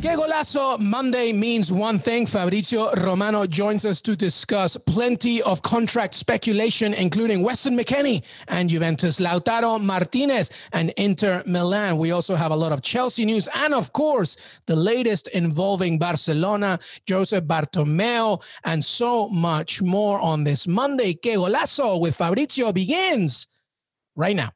Que Golazo Monday means one thing. Fabrizio Romano joins us to discuss plenty of contract speculation, including Weston McKennie and Juventus, Lautaro Martinez and Inter Milan. We also have a lot of Chelsea news and, of course, the latest involving Barcelona, Joseph Bartomeu, and so much more on this Monday. Que Golazo with Fabrizio begins right now.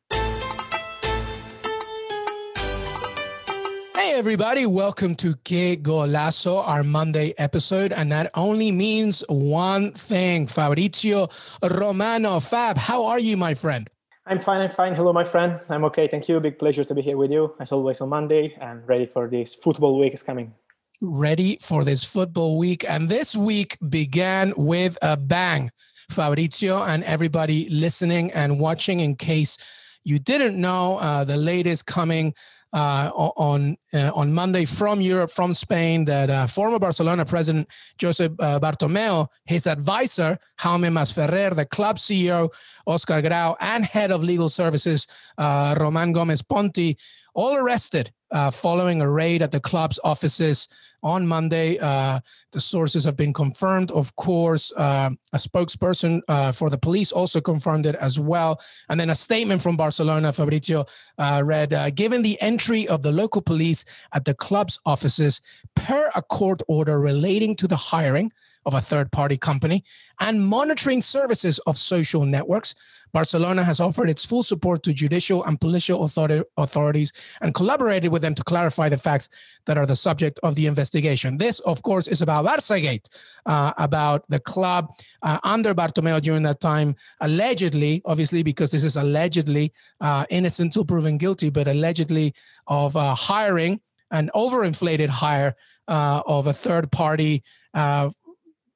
Hey, everybody, welcome to Que Golazo, our Monday episode. And that only means one thing Fabrizio Romano. Fab, how are you, my friend? I'm fine. I'm fine. Hello, my friend. I'm okay. Thank you. Big pleasure to be here with you, as always, on Monday and ready for this football week is coming. Ready for this football week. And this week began with a bang. Fabrizio and everybody listening and watching, in case you didn't know, uh, the latest coming uh, on uh, on Monday from Europe, from Spain, that uh, former Barcelona president Josep uh, Bartomeu, his advisor Jaume Masferrer, the club CEO Oscar Grau, and head of legal services uh, Roman Gomez Ponti, all arrested uh, following a raid at the club's offices on Monday. Uh, the sources have been confirmed. Of course, uh, a spokesperson uh, for the police also confirmed it as well. And then a statement from Barcelona, Fabrizio uh, read uh, Given the entry of the local police at the club's offices per a court order relating to the hiring of a third party company and monitoring services of social networks. Barcelona has offered its full support to judicial and political authorities and collaborated with them to clarify the facts that are the subject of the investigation. This, of course, is about Barçagate, uh, about the club uh, under Bartomeu during that time, allegedly, obviously, because this is allegedly uh, innocent until proven guilty, but allegedly of uh, hiring an overinflated hire uh, of a third party uh,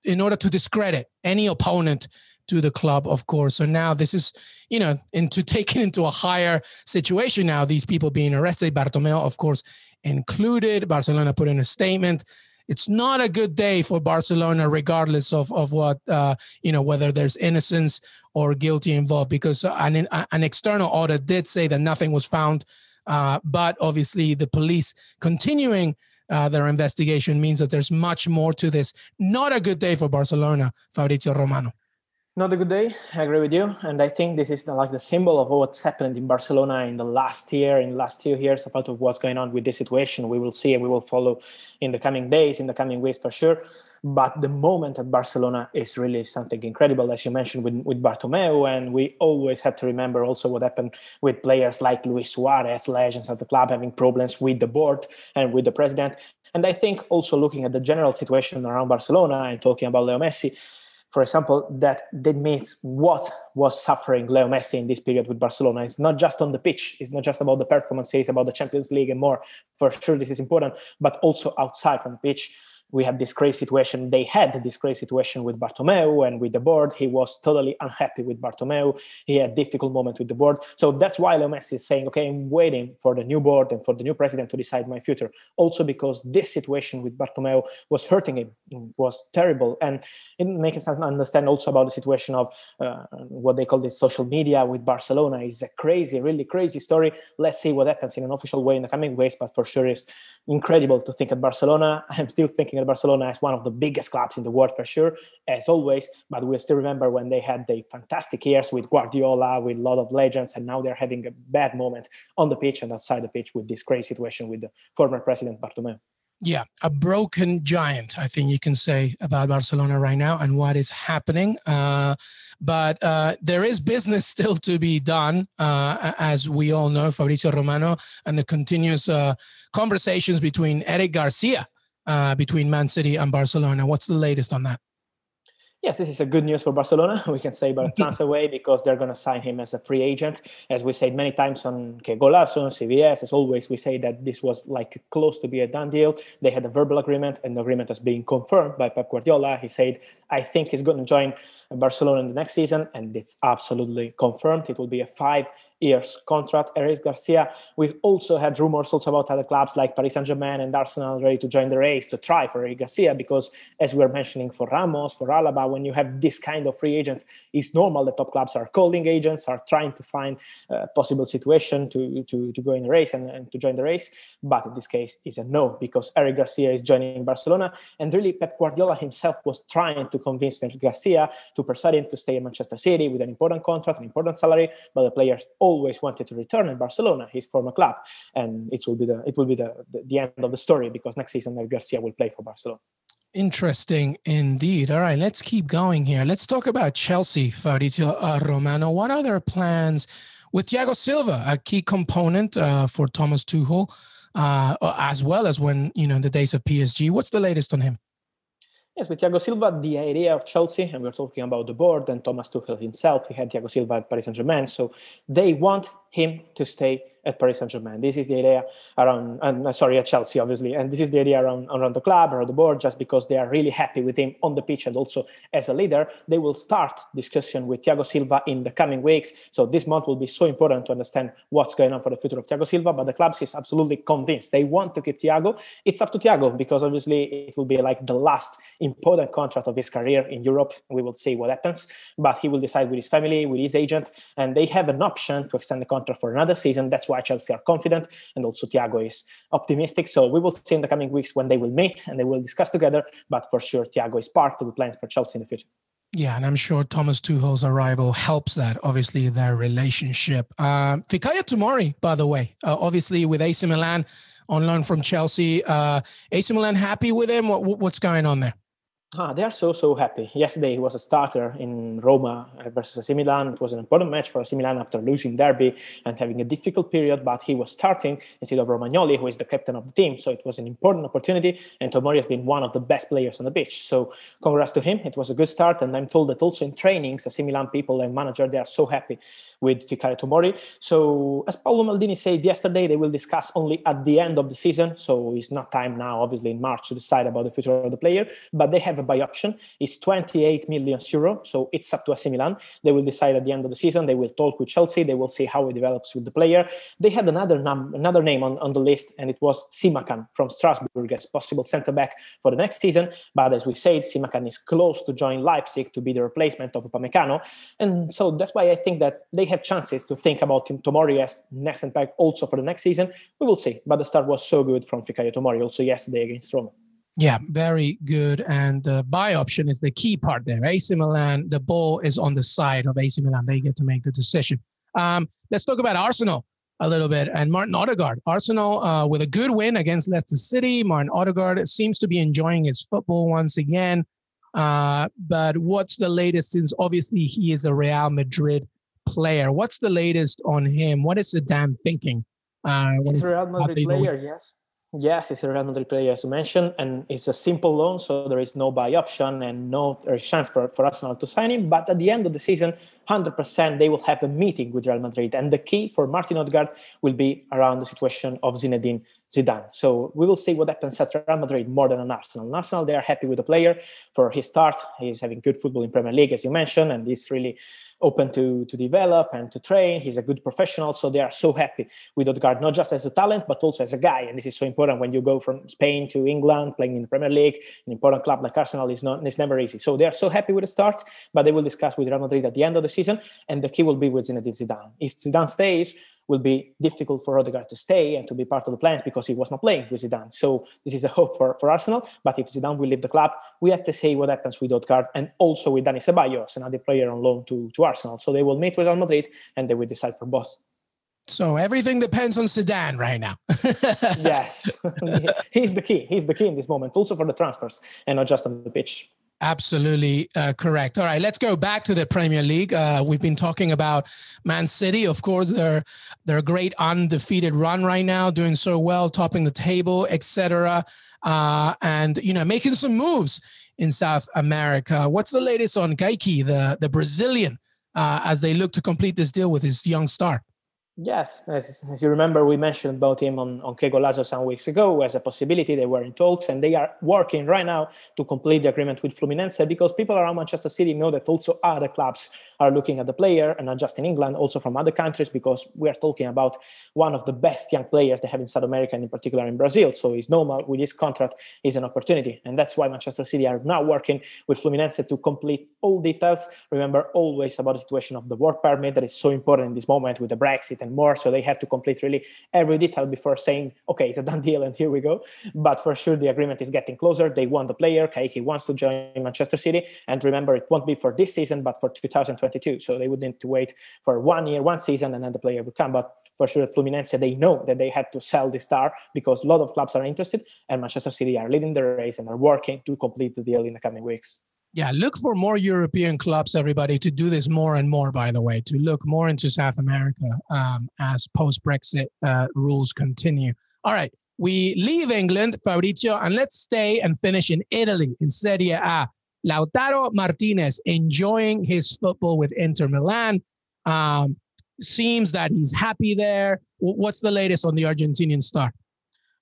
in order to discredit any opponent to the club, of course. So now this is, you know, into taken into a higher situation now. These people being arrested, Bartomeu, of course, included. Barcelona put in a statement. It's not a good day for Barcelona, regardless of of what uh, you know, whether there's innocence or guilty involved, because an an external audit did say that nothing was found. Uh, but obviously, the police continuing uh, their investigation means that there's much more to this. Not a good day for Barcelona, Fabrizio Romano. Not a good day. I agree with you, and I think this is like the symbol of what's happened in Barcelona in the last year, in the last two years, about what's going on with this situation. We will see and we will follow in the coming days, in the coming weeks for sure. But the moment at Barcelona is really something incredible, as you mentioned with, with Bartomeu, and we always have to remember also what happened with players like Luis Suarez, legends of the club, having problems with the board and with the president. And I think also looking at the general situation around Barcelona and talking about Leo Messi for example, that that means what was suffering Leo Messi in this period with Barcelona. It's not just on the pitch. It's not just about the performances, about the Champions League and more. For sure, this is important, but also outside from the pitch we have this crazy situation. They had this crazy situation with Bartomeu and with the board. He was totally unhappy with Bartomeu. He had difficult moment with the board. So that's why Leo Messi is saying, okay, I'm waiting for the new board and for the new president to decide my future. Also because this situation with Bartomeu was hurting him, was terrible. And it makes us understand also about the situation of uh, what they call this social media with Barcelona. It's a crazy, really crazy story. Let's see what happens in an official way in the coming weeks. But for sure, it's incredible to think at Barcelona. I'm still thinking looking at Barcelona as one of the biggest clubs in the world for sure, as always. But we still remember when they had the fantastic years with Guardiola, with a lot of legends, and now they're having a bad moment on the pitch and outside the pitch with this crazy situation with the former president Bartomeu. Yeah, a broken giant, I think you can say about Barcelona right now and what is happening. Uh, but uh, there is business still to be done, uh, as we all know, Fabrizio Romano, and the continuous uh, conversations between Eric Garcia uh, between Man City and Barcelona. What's the latest on that? Yes, this is a good news for Barcelona. We can say, but transfer away because they're going to sign him as a free agent. As we said many times on Que Golazo, on CBS, as always, we say that this was like close to be a done deal. They had a verbal agreement, and the agreement has been confirmed by Pep Guardiola. He said, I think he's going to join Barcelona in the next season, and it's absolutely confirmed. It will be a five years contract. Eric Garcia, we've also had rumors also about other clubs like Paris Saint-Germain and Arsenal ready to join the race to try for Eric Garcia because as we were mentioning for Ramos, for Alaba, when you have this kind of free agent, it's normal that top clubs are calling agents, are trying to find a possible situation to, to, to go in the race and, and to join the race. But in this case, it's a no because Eric Garcia is joining Barcelona. And really, Pep Guardiola himself was trying to convince Eric Garcia to persuade him to stay in Manchester City with an important contract, an important salary. But the players always wanted to return in Barcelona, his former club. And it will be the it will be the, the, the end of the story because next season Garcia will play for Barcelona. Interesting indeed. All right, let's keep going here. Let's talk about Chelsea, Fabrizio uh, Romano. What are their plans with Thiago Silva, a key component uh, for Thomas Tuchel, uh, as well as when, you know, the days of PSG? What's the latest on him? Yes, with Thiago Silva, the idea of Chelsea, and we're talking about the board and Thomas Tuchel himself, he had Thiago Silva at Paris Saint Germain. So they want him to stay at Paris Saint Germain. This is the idea around, and uh, sorry, at Chelsea, obviously, and this is the idea around around the club or the board, just because they are really happy with him on the pitch and also as a leader. They will start discussion with Thiago Silva in the coming weeks. So this month will be so important to understand what's going on for the future of Thiago Silva. But the club is absolutely convinced they want to keep Thiago. It's up to Thiago because obviously it will be like the last important contract of his career in Europe. We will see what happens, but he will decide with his family, with his agent, and they have an option to extend the contract for another season. That's why Chelsea are confident, and also Thiago is optimistic. So we will see in the coming weeks when they will meet and they will discuss together. But for sure, Thiago is part of the plans for Chelsea in the future. Yeah, and I'm sure Thomas Tuchel's arrival helps that. Obviously, their relationship. Um, Fikayo Tomori, by the way, uh, obviously with AC Milan on loan from Chelsea. Uh, AC Milan happy with him? What, what's going on there? Ah, they are so so happy. Yesterday he was a starter in Roma versus AC Milan. It was an important match for AC Milan after losing Derby and having a difficult period. But he was starting instead of Romagnoli, who is the captain of the team. So it was an important opportunity. And Tomori has been one of the best players on the pitch. So congrats to him. It was a good start. And I'm told that also in trainings, AC Milan people and manager they are so happy with Fikayo Tomori. So as Paolo Maldini said yesterday, they will discuss only at the end of the season. So it's not time now, obviously in March, to decide about the future of the player. But they have have a buy option. It's 28 million euro, so it's up to AC Milan. They will decide at the end of the season. They will talk with Chelsea. They will see how it develops with the player. They had another num- another name on, on the list, and it was Simakan from Strasbourg as possible centre back for the next season. But as we said, Simakan is close to join Leipzig to be the replacement of Upamecano, and so that's why I think that they have chances to think about Tim Tomori as next and back also for the next season. We will see. But the start was so good from Fikayo Tomori also yesterday against Roma. Yeah, very good. And the buy option is the key part there. AC Milan, the ball is on the side of AC Milan. They get to make the decision. Um, let's talk about Arsenal a little bit and Martin Odegaard. Arsenal uh, with a good win against Leicester City. Martin Odegaard seems to be enjoying his football once again. Uh, but what's the latest? Since obviously he is a Real Madrid player. What's the latest on him? What is Zidane thinking? Uh, He's a Real Madrid player, yes. Yes, it's a Madrid player, as you mentioned, and it's a simple loan, so there is no buy option and no chance for, for Arsenal to sign him. But at the end of the season, 100% they will have a meeting with Real Madrid. And the key for Martin Odegaard will be around the situation of Zinedine Zidane. So we will see what happens at Real Madrid more than an Arsenal. In Arsenal, they are happy with the player for his start. He's having good football in Premier League, as you mentioned, and he's really open to, to develop and to train. He's a good professional. So they are so happy with Odegaard, not just as a talent, but also as a guy. And this is so important when you go from Spain to England, playing in the Premier League, an important club like Arsenal is not it's never easy. So they are so happy with the start, but they will discuss with Real Madrid at the end of the season. And the key will be with Zinedine Zidane. If Zidane stays, will be difficult for Odegaard to stay and to be part of the plans because he was not playing with Zidane. So this is a hope for, for Arsenal. But if Zidane will leave the club, we have to see what happens with Odegaard and also with Dani Ceballos, another player on loan to, to Arsenal. So they will meet with Real Madrid and they will decide for both. So everything depends on Zidane right now. yes, he's the key. He's the key in this moment, also for the transfers and not just on the pitch. Absolutely uh, correct. All right, let's go back to the Premier League. Uh, we've been talking about Man City. Of course, they're they're a great undefeated run right now, doing so well, topping the table, etc. Uh, and you know, making some moves in South America. What's the latest on Kayky, the the Brazilian, uh, as they look to complete this deal with his young star? Yes, as, as, you remember, we mentioned about him on, on Que Golazo some weeks ago as a possibility. They were in talks and they are working right now to complete the agreement with Fluminense because people around Manchester City know that also other clubs are looking at the player, and not just in England, also from other countries, because we are talking about one of the best young players they have in South America, and in particular in Brazil. So it's normal with this contract is an opportunity, and that's why Manchester City are now working with Fluminense to complete all details. Remember always about the situation of the work permit that is so important in this moment with the Brexit and more. So they have to complete really every detail before saying, okay, it's a done deal, and here we go. But for sure, the agreement is getting closer. They want the player. Kayky wants to join Manchester City, and remember, it won't be for this season, but for 2022. So they would need to wait for one year, one season, and then the player would come. But for sure at Fluminense, they know that they had to sell the star because a lot of clubs are interested, and Manchester City are leading the race and are working to complete the deal in the coming weeks. Yeah, look for more European clubs, everybody, to do this more and more, by the way, to look more into South America um, as post Brexit uh, rules continue. All right, we leave England, Fabrizio, and let's stay and finish in Italy in Serie A. Lautaro Martinez enjoying his football with Inter Milan. Um, seems that he's happy there. What's the latest on the Argentinian star?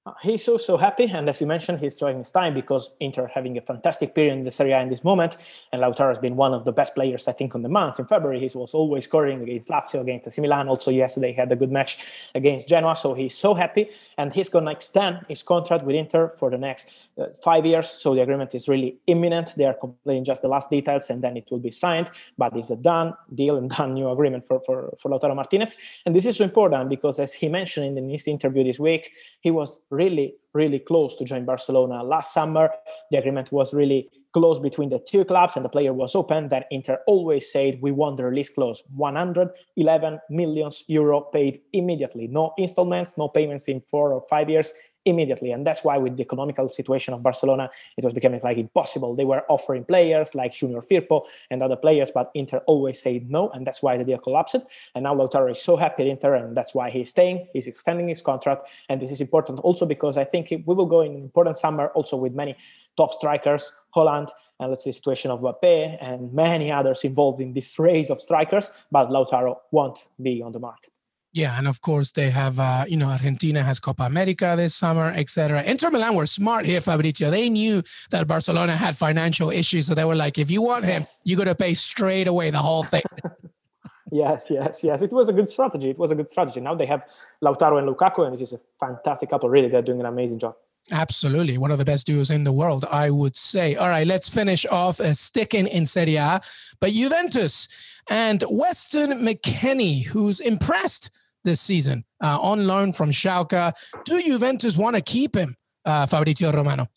Uh, he's so so happy, and as you mentioned, he's enjoying his time because Inter are having a fantastic period in the Serie A in this moment, and Lautaro has been one of the best players I think on the month. In February, he was always scoring against Lazio, against AC Milan. Also yesterday, he had a good match against Genoa, so he's so happy, and he's gonna extend his contract with Inter for the next uh, five years. So the agreement is really imminent. They are completing just the last details, and then it will be signed. But it's a done deal and done new agreement for for for Lautaro Martinez, and this is so important because as he mentioned in his interview this week, he was really, really close to join Barcelona. Last summer, the agreement was really close between the two clubs and the player was open. That Inter always said, we want the release clause 111 million euro paid immediately. No installments, no payments in four or five years immediately. And that's why, with the economical situation of Barcelona, it was becoming like impossible. They were offering players like Junior Firpo and other players, but Inter always said no, and that's why the deal collapsed. And now Lautaro is so happy at Inter, and that's why he's staying. He's extending his contract, and this is important also because I think we will go in an important summer also with many top strikers. Haaland, and let's say the situation of Mbappe and many others involved in this race of strikers, but Lautaro won't be on the market. Yeah, and of course they have, uh, you know, Argentina has Copa America this summer, etc. Inter Milan were smart here, Fabrizio. They knew that Barcelona had financial issues, so they were like, if you want him, you got to pay straight away the whole thing. yes, yes, yes. It was a good strategy. It was a good strategy. Now they have Lautaro and Lukaku, and it is a fantastic couple. Really, they're doing an amazing job. Absolutely. One of the best duos in the world, I would say. All right, let's finish off uh, sticking in Serie A. But Juventus and Weston McKennie, who's impressed this season uh, on loan from Schalke. Do Juventus want to keep him, uh, Fabrizio Romano?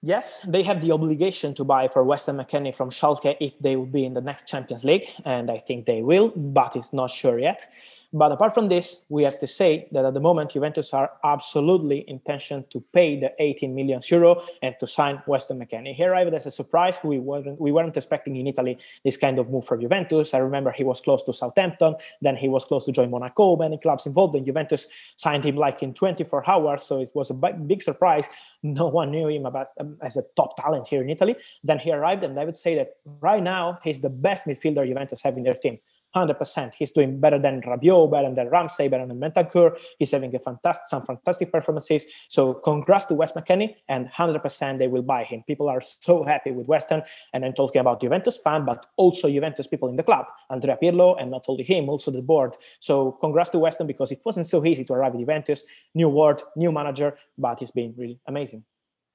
Yes, they have the obligation to buy for Weston McKennie from Schalke if they will be in the next Champions League, and I think they will, but it's not sure yet. But apart from this, we have to say that at the moment, Juventus are absolutely intention to pay the 18 million euro and to sign Weston McKennie. He arrived as a surprise. We weren't, we weren't expecting in Italy this kind of move from Juventus. I remember he was close to Southampton, then he was close to join Monaco. Many clubs involved, and Juventus signed him like in 24 hours. So it was a big surprise. No one knew him about, um, as a top talent here in Italy. Then he arrived, and I would say that right now he's the best midfielder Juventus have in their team. 100%. He's doing better than Rabiot, better than Ramsey, better than Bentancur. He's having a fantastic, some fantastic performances. So congrats to West McKennie, and 100% they will buy him. People are so happy with Weston, and I'm talking about Juventus fan, but also Juventus people in the club, Andrea Pirlo, and not only him, also the board. So congrats to Weston because it wasn't so easy to arrive at Juventus. New ward, new manager, but he's been really amazing.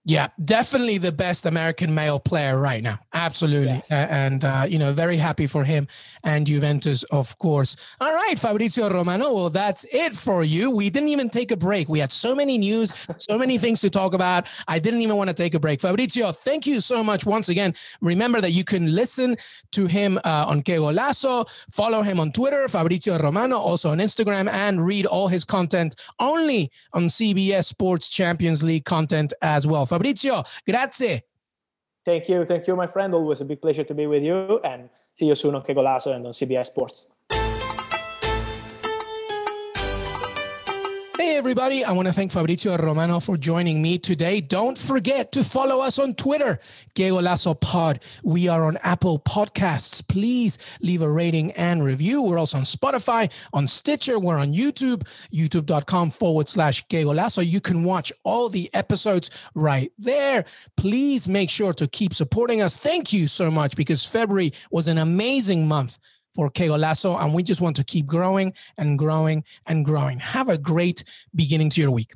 Yeah, definitely the best American male player right now. Absolutely. Yes. Uh, and, uh, you know, very happy for him and Juventus, of course. All right, Fabrizio Romano. Well, that's it for you. We didn't even take a break. We had so many news, so many things to talk about. I didn't even want to take a break. Fabrizio, thank you so much once again. Remember that you can listen to him uh, on Que Golazo, follow him on Twitter, Fabrizio Romano, also on Instagram, and read all his content only on CBS Sports Champions League content as well. Fabrizio, grazie. Thank you. Thank you, my friend. Always a big pleasure to be with you and see you soon on Que Golazo and on CBS Sports. Hey, everybody. I want to thank Fabrizio Romano for joining me today. Don't forget to follow us on Twitter, Que Golazo Pod. We are on Apple Podcasts. Please leave a rating and review. We're also on Spotify, on Stitcher. We're on YouTube, youtube.com forward slash Que Golazo. You can watch all the episodes right there. Please make sure to keep supporting us. Thank you so much because February was an amazing month for Que Golazo. And we just want to keep growing and growing and growing. Have a great beginning to your week.